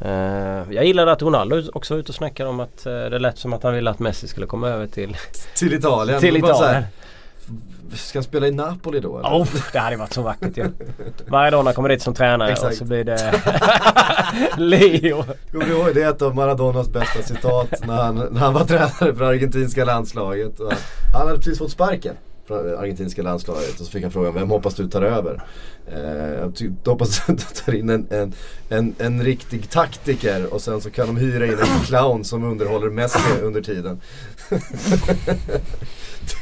Eh, jag gillade att Ronaldo också var ute och snackade om att uh, det lät som att han ville att Messi skulle komma över till, Till Italien. till så här, Italien. Ska han spela i Napoli då eller? Oh, det hade varit så vackert ju. Maradona kommer dit som tränare och Exakt. så blir det Leo. Kommer du ihåg? Det är ett av Maradonas bästa citat när han, när han var tränare för argentinska landslaget. Och han, hade precis fått sparken argentinska landslaget och så fick han frågan vem hoppas du tar över? Eh, jag hoppas att du tar in en, en, en, en riktig taktiker och sen så kan de hyra in en clown som underhåller Messi under tiden.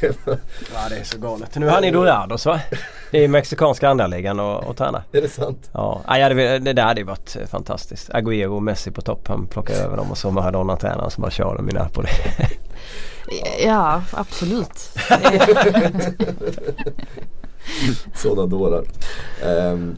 det var, Ja det är så galet. Nu är han i Dorados va? I mexikanska andra ligan och, och tränar. är det sant? Ja, ja, hade, det där hade ju varit fantastiskt. Agüero och Messi på topp. Han plockar över dem och så Maradona tränaren som bara kör dem i Napoli. Ja, absolut. Sådana dårar. Um,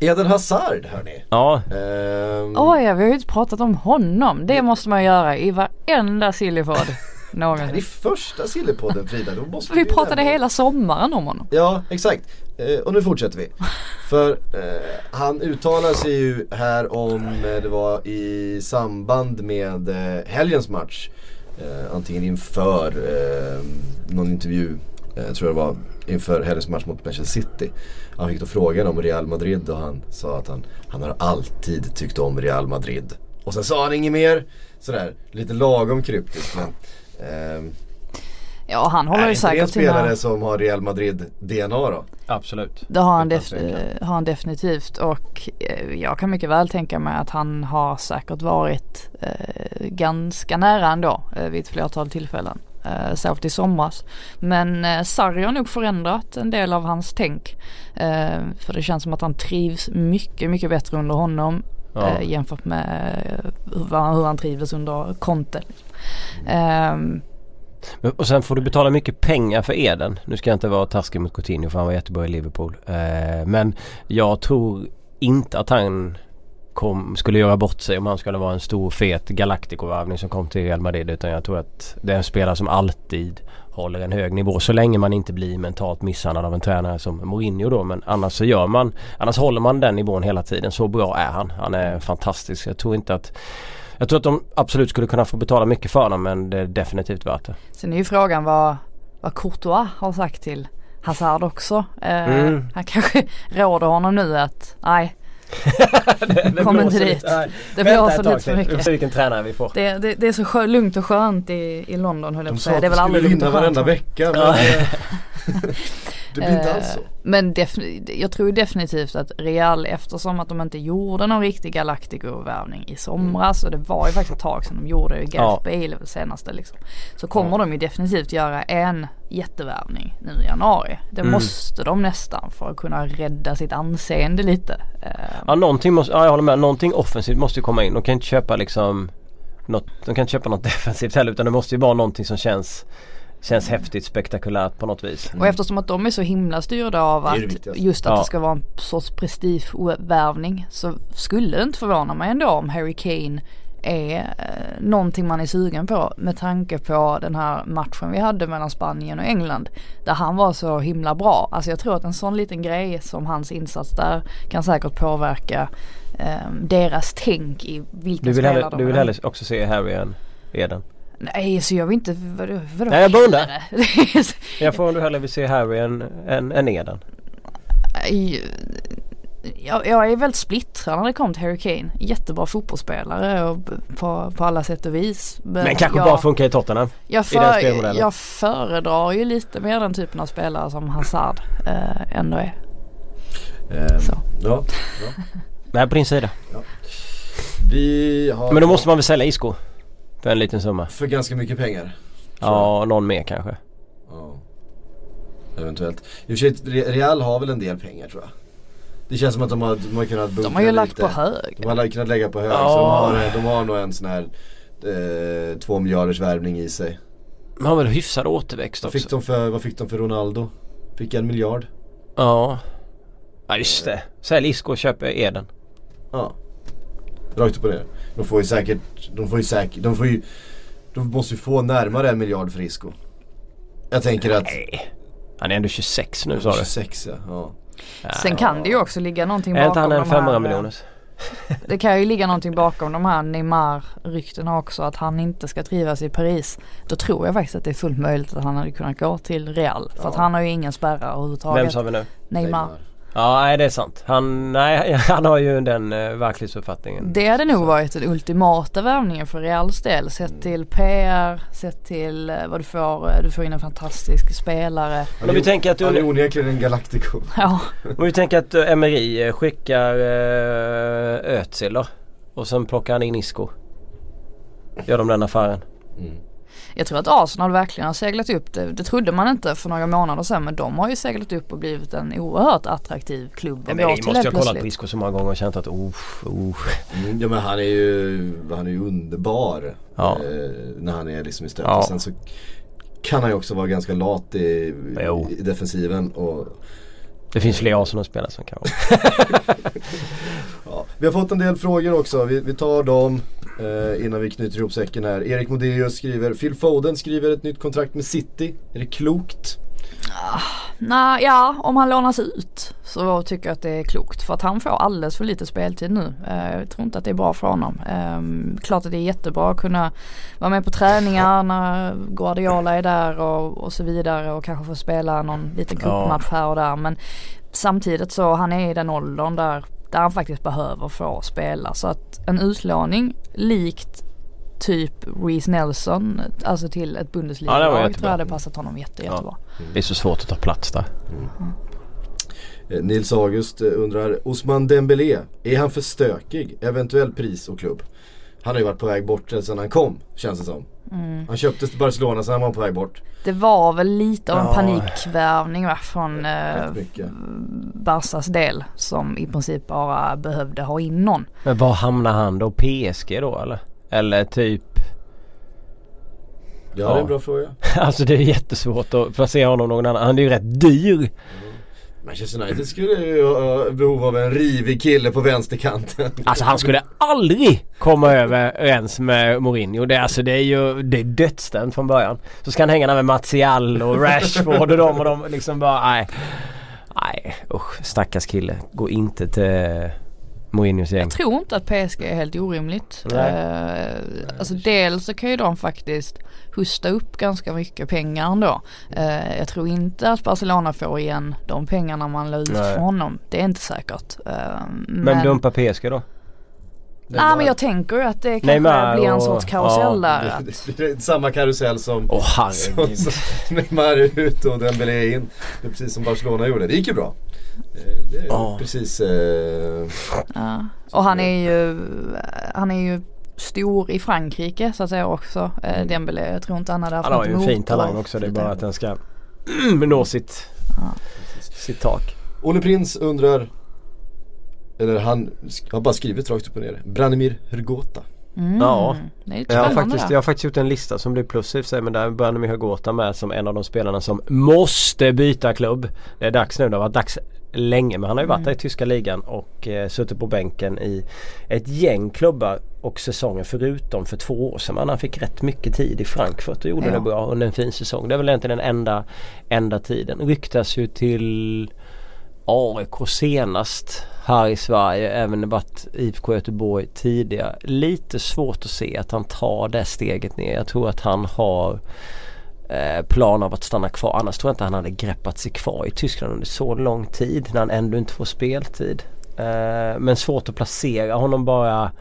Eden Hazard hörni. Ja, Um, Oj, ja, vi har ju inte pratat om honom. Det måste man göra i varenda sillypodd. Det här är någonsin. första Sillypodden Frida, då måste Vi ju pratade hela sommaren om honom. Ja, exakt. Eh, och nu fortsätter vi. För eh, han uttalar sig ju här om, eh, det var i samband med eh, helgens match. Eh, antingen inför eh, någon intervju, eh, tror jag det var, inför helgens match mot Manchester City. Han fick då frågan om Real Madrid och han sa att han, han har alltid tyckt om Real Madrid. Och sen sa han inget mer, sådär, lite lagom kryptiskt men Eh, Ja han håller är ju inte det en säkert sina... spelare som har Real Madrid DNA då? Absolut. Det har han, def- eh, har han definitivt och eh, jag kan mycket väl tänka mig att han har säkert varit eh, ganska nära ändå eh, vid ett flertal tillfällen. Eh, särskilt i somras. Men eh, Sarri har nog förändrat en del av hans tänk. Eh, för det känns som att han trivs mycket, mycket bättre under honom Ja. eh, jämfört med eh, hur, han- hur han trivdes under Conte. Men- och sen får du betala mycket pengar för Eden. Nu ska jag inte vara taskig mot Coutinho för han var jättebra i Liverpool. Eh, men jag tror inte att han kom, skulle göra bort sig om han skulle vara en stor fet Galactico-värvning som kom till Real Madrid. Utan jag tror att det är en spelare som alltid håller en hög nivå så länge man inte blir mentalt misshandlad av en tränare som Mourinho då. Men annars så gör man, annars håller man den nivån hela tiden. Så bra är han. Han är fantastisk. Jag tror inte att jag tror att de absolut skulle kunna få betala mycket för honom men det är definitivt värt det. Sen är ju frågan vad, vad Courtois har sagt till Hazard också. Eh, Mm. Han kanske råder honom nu att nej, Kom inte dit. det blåser lite för Vi får mycket. vilken tränare vi får. Det, det, det är så skö, lugnt och skönt i, i London höll jag på De att sa säga. att Det är de väl skulle aldrig lugnt vinna och skönt. varenda va? vecka men Ja. eh, det blir inte alls så. Eh, Men jag tror definitivt att Real eftersom att de inte gjorde någon riktig Galactico-värvning i somras och det var ju faktiskt ett tag sedan de gjorde det, Gareth Ja. Bale senaste liksom. Så kommer de ju definitivt göra en jättevärvning nu i januari. Det Mm. måste de nästan för att kunna rädda sitt anseende lite. Eh, Ja någonting måste, ja jag håller med. Någonting offensivt måste ju komma in. De kan inte köpa liksom något, De kan inte köpa något defensivt heller utan det måste ju vara någonting som känns Känns häftigt, spektakulärt på något vis. Och eftersom att de är så himla styrda av att just att Ja. det ska vara en sorts prestigevärvning så skulle det inte förvåna mig ändå om Harry Kane är eh, någonting man är sugen på med tanke på den här matchen vi hade mellan Spanien och England. Där han var så himla bra. Alltså jag tror att en sån liten grej som hans insats där kan säkert påverka eh, deras tänk i vilken Du vill, spelare hellre, de du vill hellre också se Harry än Eden? Nej så jag vill inte, vadå, vadå Nej, jag bara undrar. Jag får om du hellre vill se Harry än, än, än Eden. Jag, jag är väldigt splittrad när det kommer till Harry Kane. Jättebra fotbollsspelare och på, på alla sätt och vis. Men kanske jag, bara funkar i Tottenham. jag, i den för, spelmodellen. jag föredrar ju lite mer den typen av spelare som Hazard eh, ändå är. Ehm, Så. Ja, Nej på din sida. vi har Men då måste man väl sälja Isco? För en liten summa. för ganska mycket pengar. Ja, någon mer kanske. Ja. Eventuellt. I och för sig, Re- Real har väl en del pengar tror jag. Det känns som att de har, de har kunnat bunkra De har ju lagt lite. på hög. De har kunnat lägga på hög. Ja. Så de har, de har nog en sån här eh, två miljarders värvning i sig. Man har väl hyfsad återväxt Vad fick, också. de för, vad fick de för Ronaldo? Fick en miljard? Ja. Ja just det. Sälj Isco och köp Eden. Ja. Rakt upp och ner. De får ju säkert, de får ju säkert, de får ju, de måste ju få närmare en miljard för Isco. Jag tänker att Nej. Han är ändå 26 nu sa du. 26 ja. ja. Sen kan det ju också ligga någonting Är inte bakom han en de här, 500 eh, miljoners? Det kan ju ligga någonting bakom de här Neymar-ryktena också att han inte ska trivas i Paris. Då tror jag faktiskt att det är fullt möjligt att han hade kunnat gå till Real. För att Ja. han har ju ingen spärrar överhuvudtaget. Vem sa vi nu? Neymar. Ja nej det är sant. Han, nej, han har ju den uh, verklighetsuppfattningen. Det hade nog varit den ultimata värvningen för Reals del. Sett till PR, sett till eh, vad du får. eh, Du får in en fantastisk spelare. Men om vi tänker att Han är du, onekligen en Galactico. Ja, om vi tänker att uh, Emery eh, skickar uh, Özil. Och sen plockar han in Isco. Gör de den affären? Mm. Jag tror att Arsenal verkligen har seglat upp det. Det trodde man inte för några månader sedan men de har ju seglat upp och blivit en oerhört attraktiv klubb gå Emery till måste helt jag kollat på. Isco så många gånger och känt att oh, oh. Mm, ja men han är ju, han är ju underbar Ja. eh, när han är liksom i stötet. Ja. Sen så kan han ju också vara ganska lat i, i defensiven. Och, Det finns fler Arsenal-spelare som kan vara. ja. Vi har fått en del frågor också, vi, vi tar dem. Eh, innan vi knyter ihop säcken här. Erik Modéus skriver, Phil Foden skriver ett nytt kontrakt med City. Är det klokt? Nej, ja om han lånas ut så tycker jag att det är klokt för att han får alldeles för lite speltid nu. Eh, jag tror inte att det är bra för honom. Eh, klart att det är jättebra att kunna vara med på träningar när Guardiola är där och, och så vidare och kanske få spela någon liten cupmatch här och där. Men samtidigt så han är i den åldern där, där han faktiskt behöver få spela. Så att en utlåning likt typ Reece Nelson, alltså till ett Ja, Bundesliga-lag tror jättebra. jag hade passat honom jätte, jättebra. Det är så svårt att ta plats där. Eh, Nils August eh, undrar, Osman Dembélé, är han för stökig? Eventuell pris och klubb? Han har ju varit på väg bort sedan han kom, känns det som. Mm. Han köptes till Barcelona, sen var han på väg bort. Det var väl lite av en Ja. panikvärvning va, från eh. Barsas del som i princip bara behövde ha in någon. Men var hamnar han då? PSG då eller? Eller typ Ja, det är Ja. en bra fråga. Alltså det är jättesvårt att placera honom någon annan. Han är ju rätt dyr. Manchester United skulle ju ha behov av en rivig kille på vänsterkanten. Alltså han skulle aldrig komma överens med Mourinho. Det, är alltså, det är ju det är dödsdömt från början. Så ska han hänga där med Martial och Rashford och dem och de liksom bara nej. Nej usch stackars kille. Gå inte till Mourinhos gäng. Jag tror inte att PSG är helt orimligt. Nej. Eh, alltså dels så kan ju de faktiskt husta upp ganska mycket pengar ändå. Eh, jag tror inte att Barcelona får igen de pengarna man la ut Nej. för honom. Det är inte säkert. Eh, Men dumpa PSG då? Nej men jag tänker ju att det kanske Neymar blir en och- sorts karusell ja, där. Det- det- det är Samma karusell som Åh som- som Neymar ut och Dembélé in. Det är precis som Barcelona gjorde. Det gick ju bra. Eh, Det är Ja. precis eh, ja. Och han är ju, han är ju stor i Frankrike så att säga också. Eh, Dembélé, jag tror inte han hade haft Han har ju en fin talang också. Det är bara att den ska nå sitt, sitt tak. Olle Prins undrar Eller han har bara skrivit rakt upp och ner Branimir Hrgota Mm. Ja. Det är lite Jag har, faktiskt, jag har faktiskt gjort en lista som blir plus i sig men där börjar med Hagota med som en av de spelarna som måste byta klubb. Det är dags nu, det har varit dags länge men han har ju varit där i tyska ligan och eh, suttit på bänken i ett gäng klubbar och säsonger förutom för två år sedan. Men han fick rätt mycket tid i Frankfurt och gjorde Ja. det bra under en fin säsong. Det är väl egentligen den enda, enda tiden. Ryktas ju till AIK senast här i Sverige. Även varit IFK Göteborg tidigare. Lite svårt att se att han tar det steget ner. Jag tror att han har eh, plan av att stanna kvar. Annars tror jag inte han hade greppat sig kvar i Tyskland under så lång tid när han ändå inte får speltid. Eh, men svårt att placera honom bara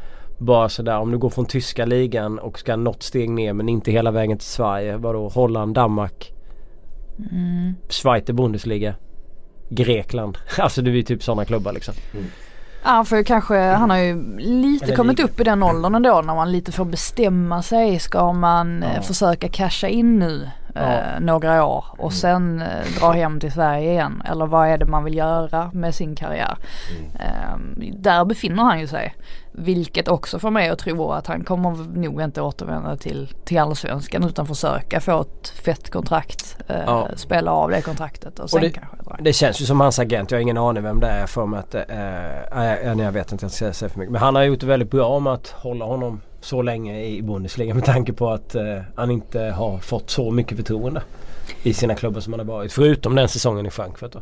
bara sådär om du går från tyska ligan och ska något steg ner men inte hela vägen till Sverige. Vadå Holland, Danmark, Mm. Schweiz Bundesliga, Grekland. Alltså det är ju typ sådana klubbar liksom. Ja, han får ju kanske, han har ju lite Eller kommit liga. upp i den åldern ändå när man lite får bestämma sig. Ska man eh, försöka casha in nu eh, några år och sen eh, dra hem till Sverige igen? Eller vad är det man vill göra med sin karriär? Eh, där befinner han ju sig. Vilket också får mig att tro att han kommer nog inte återvända till, till allsvenskan utan försöka få ett fett kontrakt. Eh, Ja. Spela av det kontraktet och sen det- kanske dra. Det känns ju som hans agent. Jag har ingen aning vem det är för mig att... Eh, nej, nej, jag vet inte, jag ska säga för mycket. Men han har gjort det väldigt bra med att hålla honom så länge i Bundesliga med tanke på att eh, han inte har fått så mycket förtroende i sina klubbar som han har varit. Förutom den säsongen i Frankfurt då.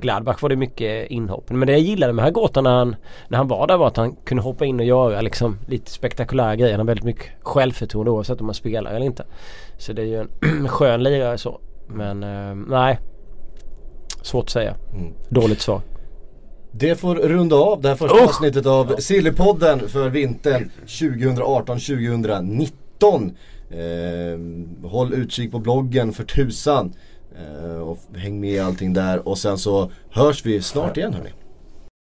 Gladbach var det mycket inhopp. Men det jag gillade med Hagota när han, när han var där var att han kunde hoppa in och göra liksom lite spektakulära grejer. Han har väldigt mycket självförtroende oavsett om man spelar eller inte. Så det är ju en skön lirare så. Men eh, nej. Svårt att säga. Mm. Dåligt svar. Det får runda av det här första Usch! avsnittet av Sillypodden för vintern 2018-2019. Eh, håll utkik på bloggen för tusan. Eh, och häng med i allting där och sen så hörs vi snart igen hörni.